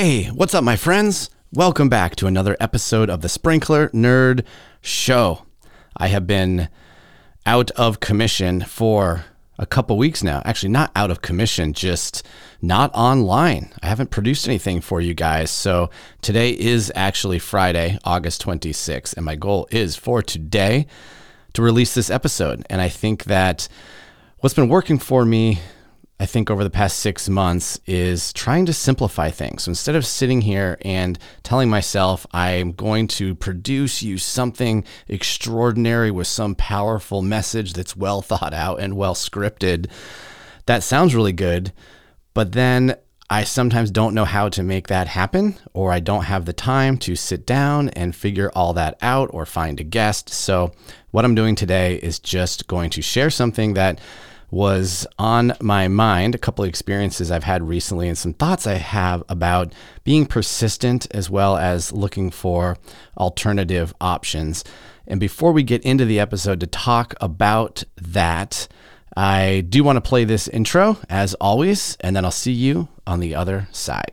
Hey, what's up, my friends? Welcome back to another episode of the Sprinkler Nerd Show. I have been out of commission for a couple weeks now. Actually, not out of commission, just not online. I haven't produced anything for you guys. So today is actually Friday, August 26th, and my goal is for today to release this episode. And I think that what's been working for me I think over the past six months is trying to simplify things. So instead of sitting here and telling myself I'm going to produce you something extraordinary with some powerful message that's well thought out and well scripted, that sounds really good. But then I sometimes don't know how to make that happen, or I don't have the time to sit down and figure all that out or find a guest. So, what I'm doing today is just going to share something that was on my mind, a couple of experiences I've had recently, and some thoughts I have about being persistent as well as looking for alternative options. And before we get into the episode to talk about that, I do want to play this intro as always, and then I'll see you on the other side.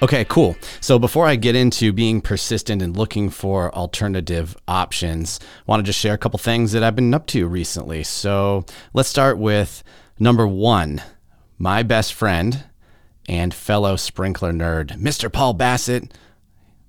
Okay, cool. So before I get into being persistent and looking for alternative options, I want to just share a couple things that I've been up to recently. So let's start with number one. My best friend and fellow sprinkler nerd, Mr. Paul Bassett.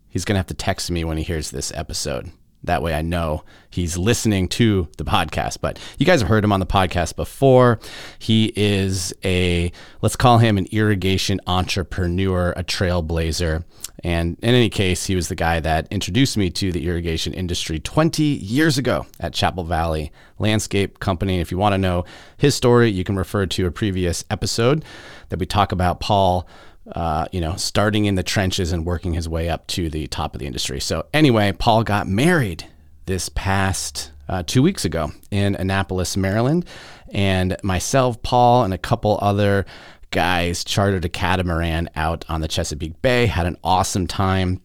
He's going to have to text me when he hears this episode. That way I know he's listening to the podcast. But you guys have heard him on the podcast before. He is a, let's call him an irrigation entrepreneur, a trailblazer. And in any case, he was the guy that introduced me to the irrigation industry 20 years ago at Chapel Valley Landscape Company. If you want to know his story, you can refer to a previous episode that we talk about Paul uh, you know, starting in the trenches and working his way up to the top of the industry. So, anyway, Paul got married this past uh, two weeks ago in Annapolis, Maryland. And myself, Paul, and a couple other guys chartered a catamaran out on the Chesapeake Bay, had an awesome time.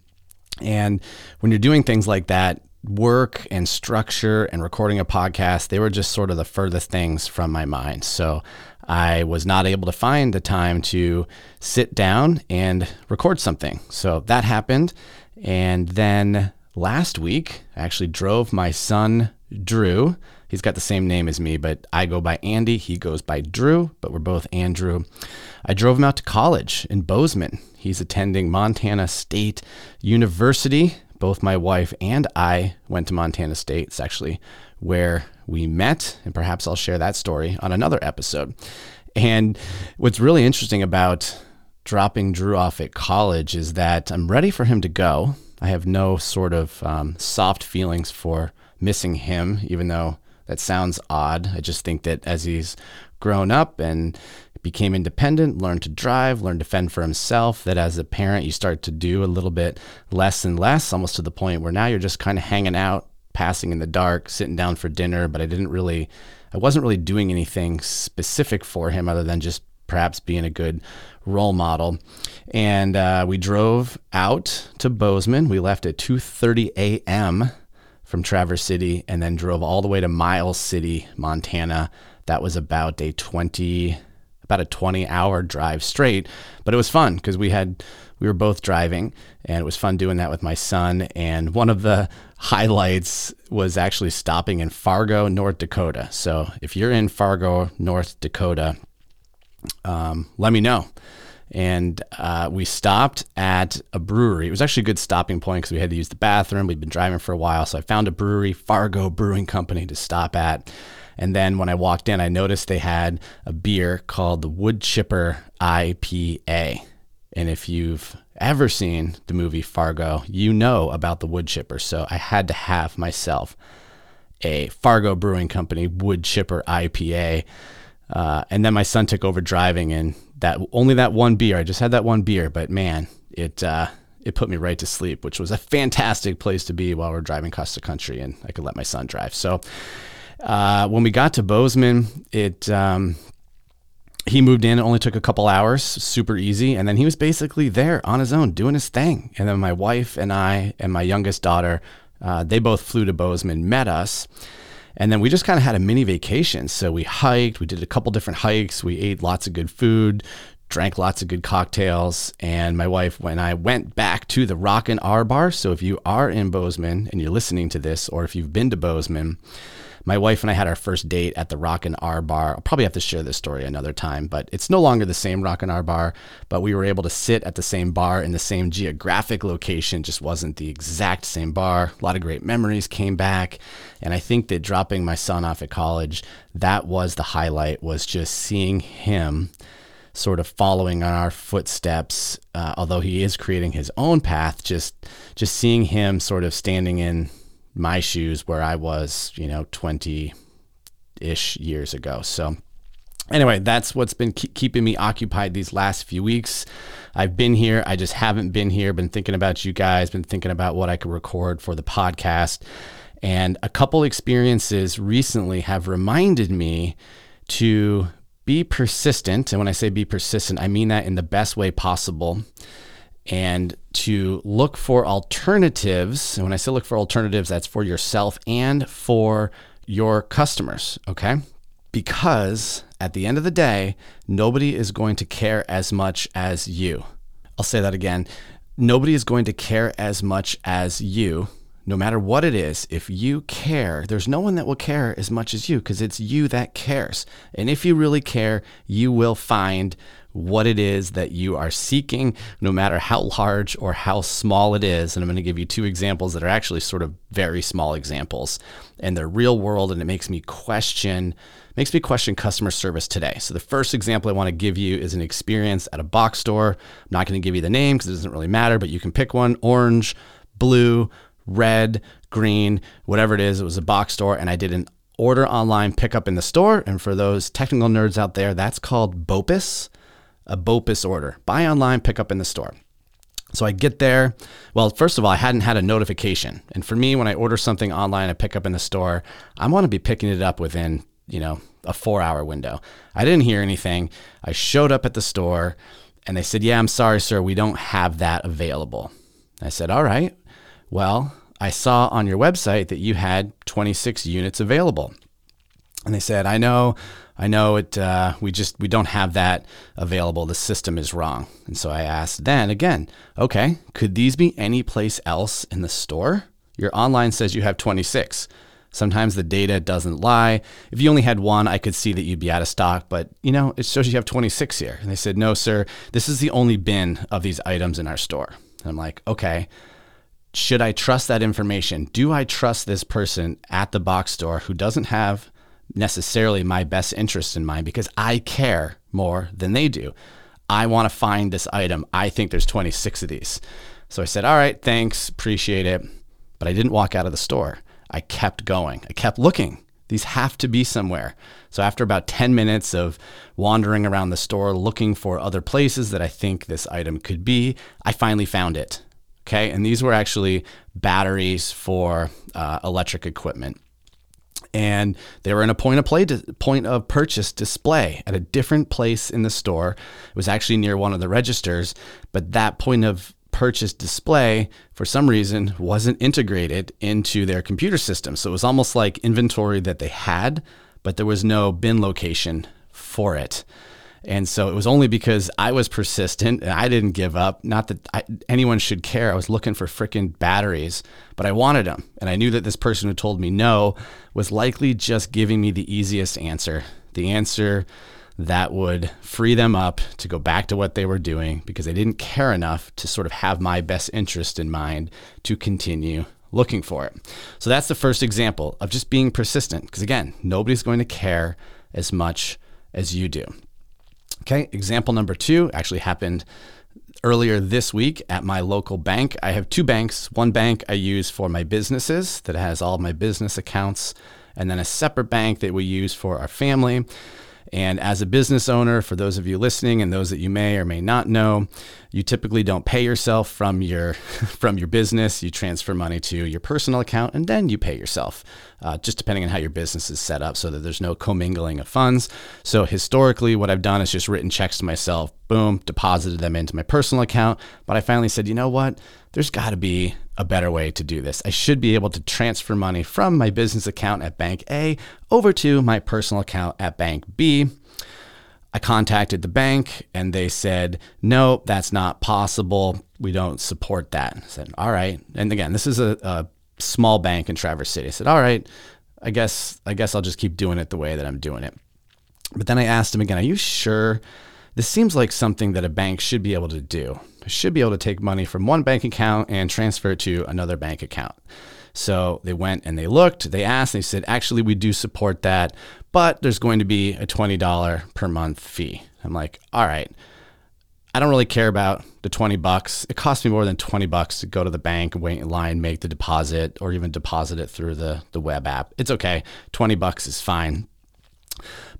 And when you're doing things like that, work and structure and recording a podcast, they were just sort of the furthest things from my mind. So I was not able to find the time to sit down and record something. So that happened. And then last week, I actually drove my son, Drew. He's got the same name as me, but I go by Andy. He goes by Drew, but we're both Andrew. I drove him out to college in Bozeman. He's attending Montana State University. Both my wife and I went to Montana State. It's actually where we met, and perhaps I'll share that story on another episode. And what's really interesting about dropping Drew off at college is that I'm ready for him to go. I have no sort of um, soft feelings for missing him, even though that sounds odd. I just think that as he's grown up and became independent, learned to drive, learned to fend for himself, that as a parent, you start to do a little bit less and less, almost to the point where now you're just kind of hanging out passing in the dark, sitting down for dinner, but I didn't really, I wasn't really doing anything specific for him other than just perhaps being a good role model. And uh, we drove out to Bozeman. We left at 2:30 a.m. from Traverse City, and then drove all the way to Miles City, Montana. That was about a 20 about a 20 hour drive straight, but it was fun because we had we were both driving and it was fun doing that with my son and one of the highlights was actually stopping in Fargo, North Dakota. So if you're in Fargo, North Dakota, um, let me know. And uh, we stopped at a brewery. It was actually a good stopping point because we had to use the bathroom. We'd been driving for a while. So I found a brewery, Fargo Brewing Company, to stop at. And then when I walked in, I noticed they had a beer called the Wood Chipper IPA. And if you've ever seen the movie Fargo, you know about the wood chipper. So I had to have myself a Fargo Brewing Company wood chipper IPA. Uh, and then my son took over driving, and that only that one beer. I just had that one beer, but man, it uh, it put me right to sleep, which was a fantastic place to be while we're driving across the country and I could let my son drive. So uh, when we got to Bozeman, it um, he moved in. It only took a couple hours, super easy. And then he was basically there on his own, doing his thing. And then my wife and I and my youngest daughter, uh, they both flew to Bozeman, met us. And then we just kind of had a mini vacation. So we hiked, we did a couple different hikes, we ate lots of good food, drank lots of good cocktails. And my wife, when I went back to the Rockin' R Bar, so if you are in Bozeman and you're listening to this, or if you've been to Bozeman, my wife and I had our first date at the Rockin' R Bar. I'll probably have to share this story another time, but it's no longer the same Rockin' R Bar, but we were able to sit at the same bar in the same geographic location, just wasn't the exact same bar. A lot of great memories came back, and I think that dropping my son off at college, that was the highlight was just seeing him sort of following on our footsteps uh, although he is creating his own path just just seeing him sort of standing in my shoes where I was, you know, 20 ish years ago. So, anyway, that's what's been keep keeping me occupied these last few weeks. I've been here. I just haven't been here. Been thinking about you guys, been thinking about what I could record for the podcast. And a couple experiences recently have reminded me to be persistent. And when I say be persistent, I mean that in the best way possible and to look for alternatives. And when I say look for alternatives, that's for yourself and for your customers, okay? Because at the end of the day, nobody is going to care as much as you. I'll say that again. Nobody is going to care as much as you, no matter what it is. If you care, there's no one that will care as much as you because it's you that cares. And if you really care, you will find what it is that you are seeking, no matter how large or how small it is. And I'm going to give you two examples that are actually sort of very small examples, and they're real world, and it makes me question makes me question customer service today. So the first example I want to give you is an experience at a box store. I'm not going to give you the name because it doesn't really matter, but you can pick one: orange, blue, red, green, whatever it is. It was a box store, and I did an order online pickup in the store. And for those technical nerds out there, that's called BOPIS a BOPIS order buy online, pick up in the store. So I get there. Well, first of all, I hadn't had a notification. And for me, when I order something online, I pick up in the store, I want to be picking it up within, you know, a four hour window. I didn't hear anything. I showed up at the store and they said, Yeah, I'm sorry, sir, we don't have that available. I said, All right. Well, I saw on your website that you had 26 units available. And they said, I know I know it. Uh, we just we don't have that available. The system is wrong. And so I asked then again. Okay, could these be any place else in the store? Your online says you have 26. Sometimes the data doesn't lie. If you only had one, I could see that you'd be out of stock, but you know, it shows you have 26 here. And they said, "No, sir, this is the only bin of these items in our store." And I'm like, "Okay, should I trust that information? Do I trust this person at the box store who doesn't have necessarily my best interest in mind because I care more than they do. I want to find this item. I think there's 26 of these. So I said, All right, thanks, appreciate it. But I didn't walk out of the store. I kept going, I kept looking. These have to be somewhere. So after about 10 minutes of wandering around the store looking for other places that I think this item could be, I finally found it. Okay. And these were actually batteries for uh, electric equipment and they were in a point of play point of purchase display at a different place in the store. It was actually near one of the registers, but that point of purchase display for some reason wasn't integrated into their computer system. So it was almost like inventory that they had, but there was no bin location for it. And so it was only because I was persistent and I didn't give up. Not that I, anyone should care. I was looking for freaking batteries, but I wanted them. And I knew that this person who told me no was likely just giving me the easiest answer, the answer that would free them up to go back to what they were doing because they didn't care enough to sort of have my best interest in mind to continue looking for it. So that's the first example of just being persistent because, again, nobody's going to care as much as you do. Okay, example number two actually happened earlier this week at my local bank. I have two banks. One bank I use for my businesses that has all my business accounts, and then a separate bank that we use for our family. And as a business owner, for those of you listening and those that you may or may not know, you typically don't pay yourself from your from your business. You transfer money to your personal account and then you pay yourself, uh, just depending on how your business is set up, so that there's no commingling of funds. So historically, what I've done is just written checks to myself, boom, deposited them into my personal account. But I finally said, you know what? There's got to be a better way to do this. I should be able to transfer money from my business account at Bank A over to my personal account at Bank B. I contacted the bank and they said, no, that's not possible. We don't support that. I said, all right. And again, this is a, a small bank in Traverse City. I said, all right, I guess, I guess I'll just keep doing it the way that I'm doing it. But then I asked him again, are you sure? This seems like something that a bank should be able to do. I should be able to take money from one bank account and transfer it to another bank account. So they went and they looked, they asked, they said, actually, we do support that, but there's going to be a $20 per month fee. I'm like, all right. I don't really care about the 20 bucks. It costs me more than 20 bucks to go to the bank, wait in line, make the deposit, or even deposit it through the, the web app. It's okay. 20 bucks is fine.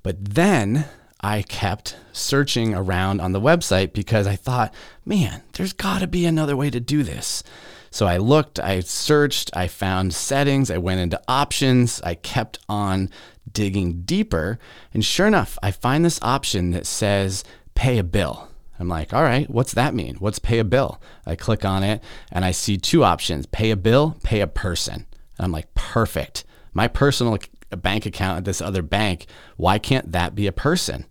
But then I kept searching around on the website because I thought, man, there's got to be another way to do this. So I looked, I searched, I found settings, I went into options, I kept on digging deeper. And sure enough, I find this option that says pay a bill. I'm like, all right, what's that mean? What's pay a bill? I click on it and I see two options pay a bill, pay a person. And I'm like, perfect. My personal bank account at this other bank, why can't that be a person?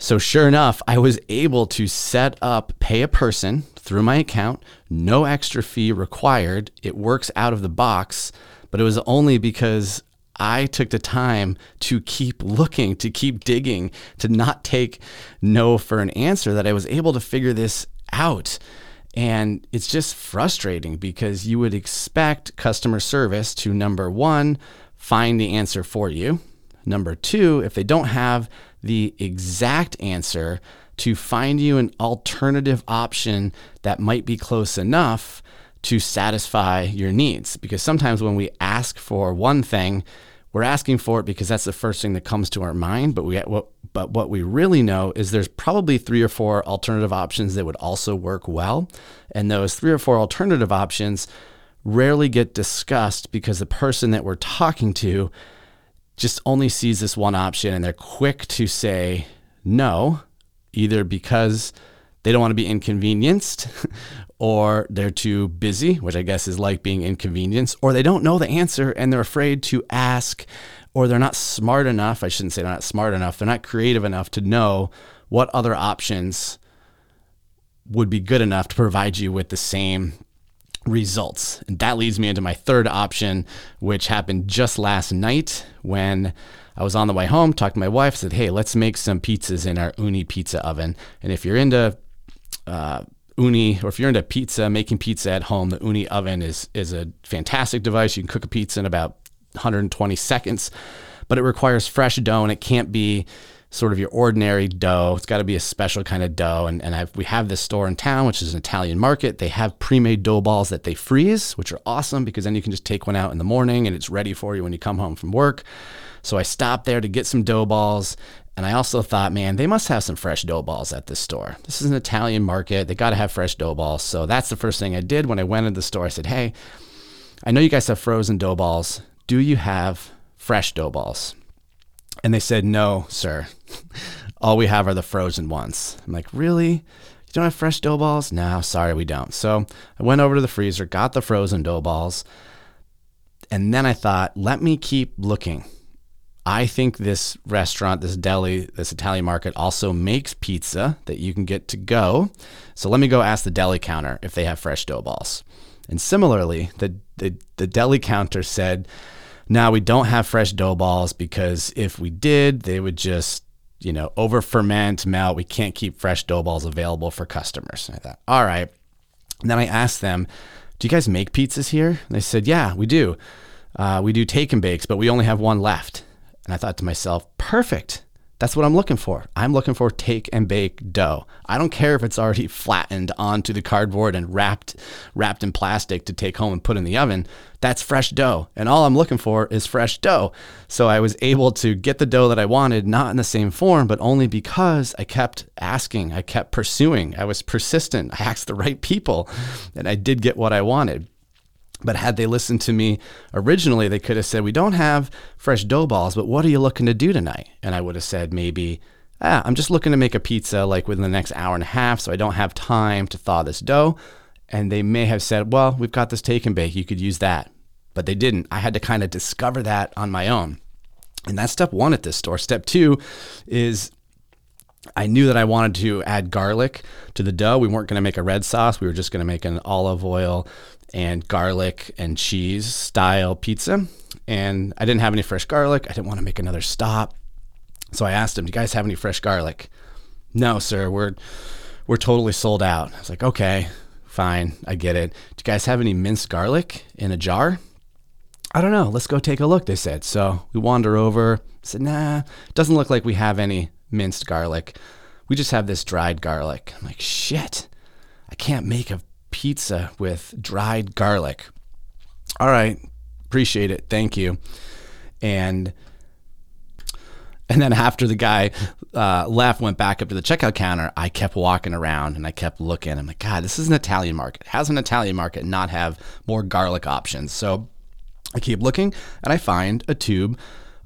So, sure enough, I was able to set up pay a person through my account, no extra fee required. It works out of the box, but it was only because I took the time to keep looking, to keep digging, to not take no for an answer that I was able to figure this out. And it's just frustrating because you would expect customer service to number one, find the answer for you. Number two, if they don't have the exact answer, to find you an alternative option that might be close enough to satisfy your needs. Because sometimes when we ask for one thing, we're asking for it because that's the first thing that comes to our mind. But we but what we really know is there's probably three or four alternative options that would also work well, and those three or four alternative options rarely get discussed because the person that we're talking to just only sees this one option and they're quick to say no either because they don't want to be inconvenienced or they're too busy, which I guess is like being inconvenienced, or they don't know the answer and they're afraid to ask, or they're not smart enough. I shouldn't say they're not smart enough, they're not creative enough to know what other options would be good enough to provide you with the same results. And that leads me into my third option, which happened just last night when I was on the way home, talked to my wife, said, "Hey, let's make some pizzas in our Ooni pizza oven." And if you're into uh, Ooni, or if you're into pizza, making pizza at home, the Ooni oven is is a fantastic device. You can cook a pizza in about 120 seconds, but it requires fresh dough, and it can't be sort of your ordinary dough. It's got to be a special kind of dough. And, and I've, we have this store in town, which is an Italian market. They have pre made dough balls that they freeze, which are awesome because then you can just take one out in the morning and it's ready for you when you come home from work. So I stopped there to get some dough balls. And I also thought, man, they must have some fresh dough balls at this store. This is an Italian market. They got to have fresh dough balls. So that's the first thing I did when I went into the store. I said, hey, I know you guys have frozen dough balls. Do you have fresh dough balls? And they said, no, sir. All we have are the frozen ones. I'm like, really? You don't have fresh dough balls? No, sorry, we don't. So I went over to the freezer, got the frozen dough balls. And then I thought, let me keep looking I think this restaurant, this deli, this Italian market also makes pizza that you can get to go. So let me go ask the deli counter if they have fresh dough balls. And similarly, the, the, the deli counter said, now we don't have fresh dough balls because if we did, they would just, you know, over ferment, melt. We can't keep fresh dough balls available for customers. And I thought, all right. And then I asked them, do you guys make pizzas here? And they said, yeah, we do. Uh, we do take and bakes, but we only have one left. And I thought to myself, perfect. That's what I'm looking for. I'm looking for take and bake dough. I don't care if it's already flattened onto the cardboard and wrapped wrapped in plastic to take home and put in the oven. That's fresh dough. And all I'm looking for is fresh dough. So I was able to get the dough that I wanted, not in the same form, but only because I kept asking, I kept pursuing. I was persistent. I asked the right people, and I did get what I wanted. But had they listened to me originally, they could have said, We don't have fresh dough balls, but what are you looking to do tonight? And I would have said, Maybe, ah, I'm just looking to make a pizza like within the next hour and a half, so I don't have time to thaw this dough. And they may have said, Well, we've got this take and bake, you could use that. But they didn't. I had to kind of discover that on my own. And that's step one at this store. Step two is I knew that I wanted to add garlic to the dough. We weren't going to make a red sauce. We were just going to make an olive oil and garlic and cheese style pizza. And I didn't have any fresh garlic. I didn't want to make another stop. So I asked him, "Do you guys have any fresh garlic?" "No, sir. We're we're totally sold out." I was like, "Okay, fine. I get it. Do you guys have any minced garlic in a jar?" I don't know. Let's go take a look, they said. So we wander over. Said, nah, doesn't look like we have any minced garlic. We just have this dried garlic. I'm like, shit, I can't make a pizza with dried garlic. All right, appreciate it. Thank you. And and then after the guy uh, left, went back up to the checkout counter, I kept walking around and I kept looking. I'm like, God, this is an Italian market. How does an Italian market not have more garlic options? So I keep looking and I find a tube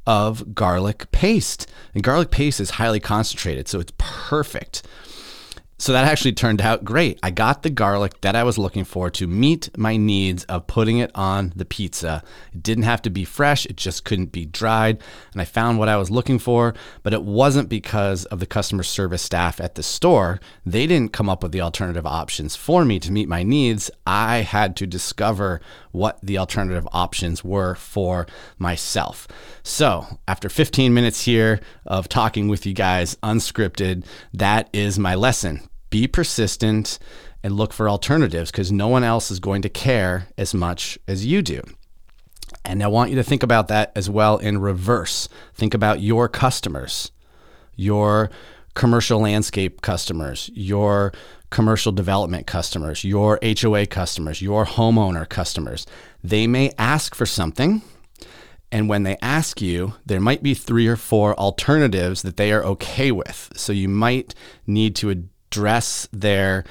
of garlic paste. And garlic paste is highly concentrated, so it's perfect so that actually turned out great. I got the garlic that I was looking for to meet my needs of putting it on the pizza. It didn't have to be fresh, it just couldn't be dried. And I found what I was looking for, but it wasn't because of the customer service staff at the store. They didn't come up with the alternative options for me to meet my needs. I had to discover what the alternative options were for myself. So, after 15 minutes here of talking with you guys unscripted, that is my lesson be persistent and look for alternatives because no one else is going to care as much as you do. And I want you to think about that as well in reverse. Think about your customers, your commercial landscape customers, your commercial development customers, your HOA customers, your homeowner customers. They may ask for something. And when they ask you, there might be three or four alternatives that they are okay with. So you might need to address their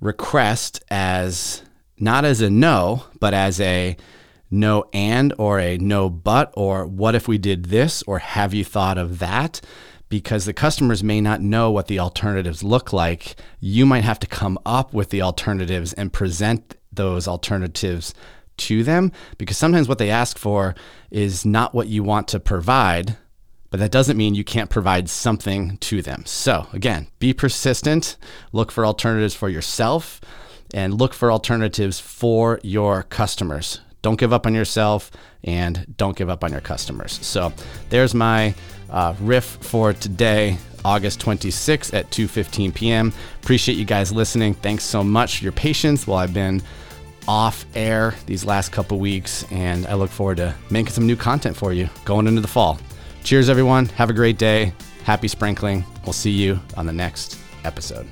request as not as a no, but as a no and or a no but or what if we did this or have you thought of that? Because the customers may not know what the alternatives look like. You might have to come up with the alternatives and present those alternatives to them because sometimes what they ask for is not what you want to provide but that doesn't mean you can't provide something to them. So, again, be persistent, look for alternatives for yourself, and look for alternatives for your customers. Don't give up on yourself and don't give up on your customers. So, there's my uh, riff for today. August 26th at 2:15 p.m. Appreciate you guys listening. Thanks so much for your patience while I've been off air these last couple weeks and I look forward to making some new content for you going into the fall. Cheers, everyone. Have a great day. Happy sprinkling. We'll see you on the next episode.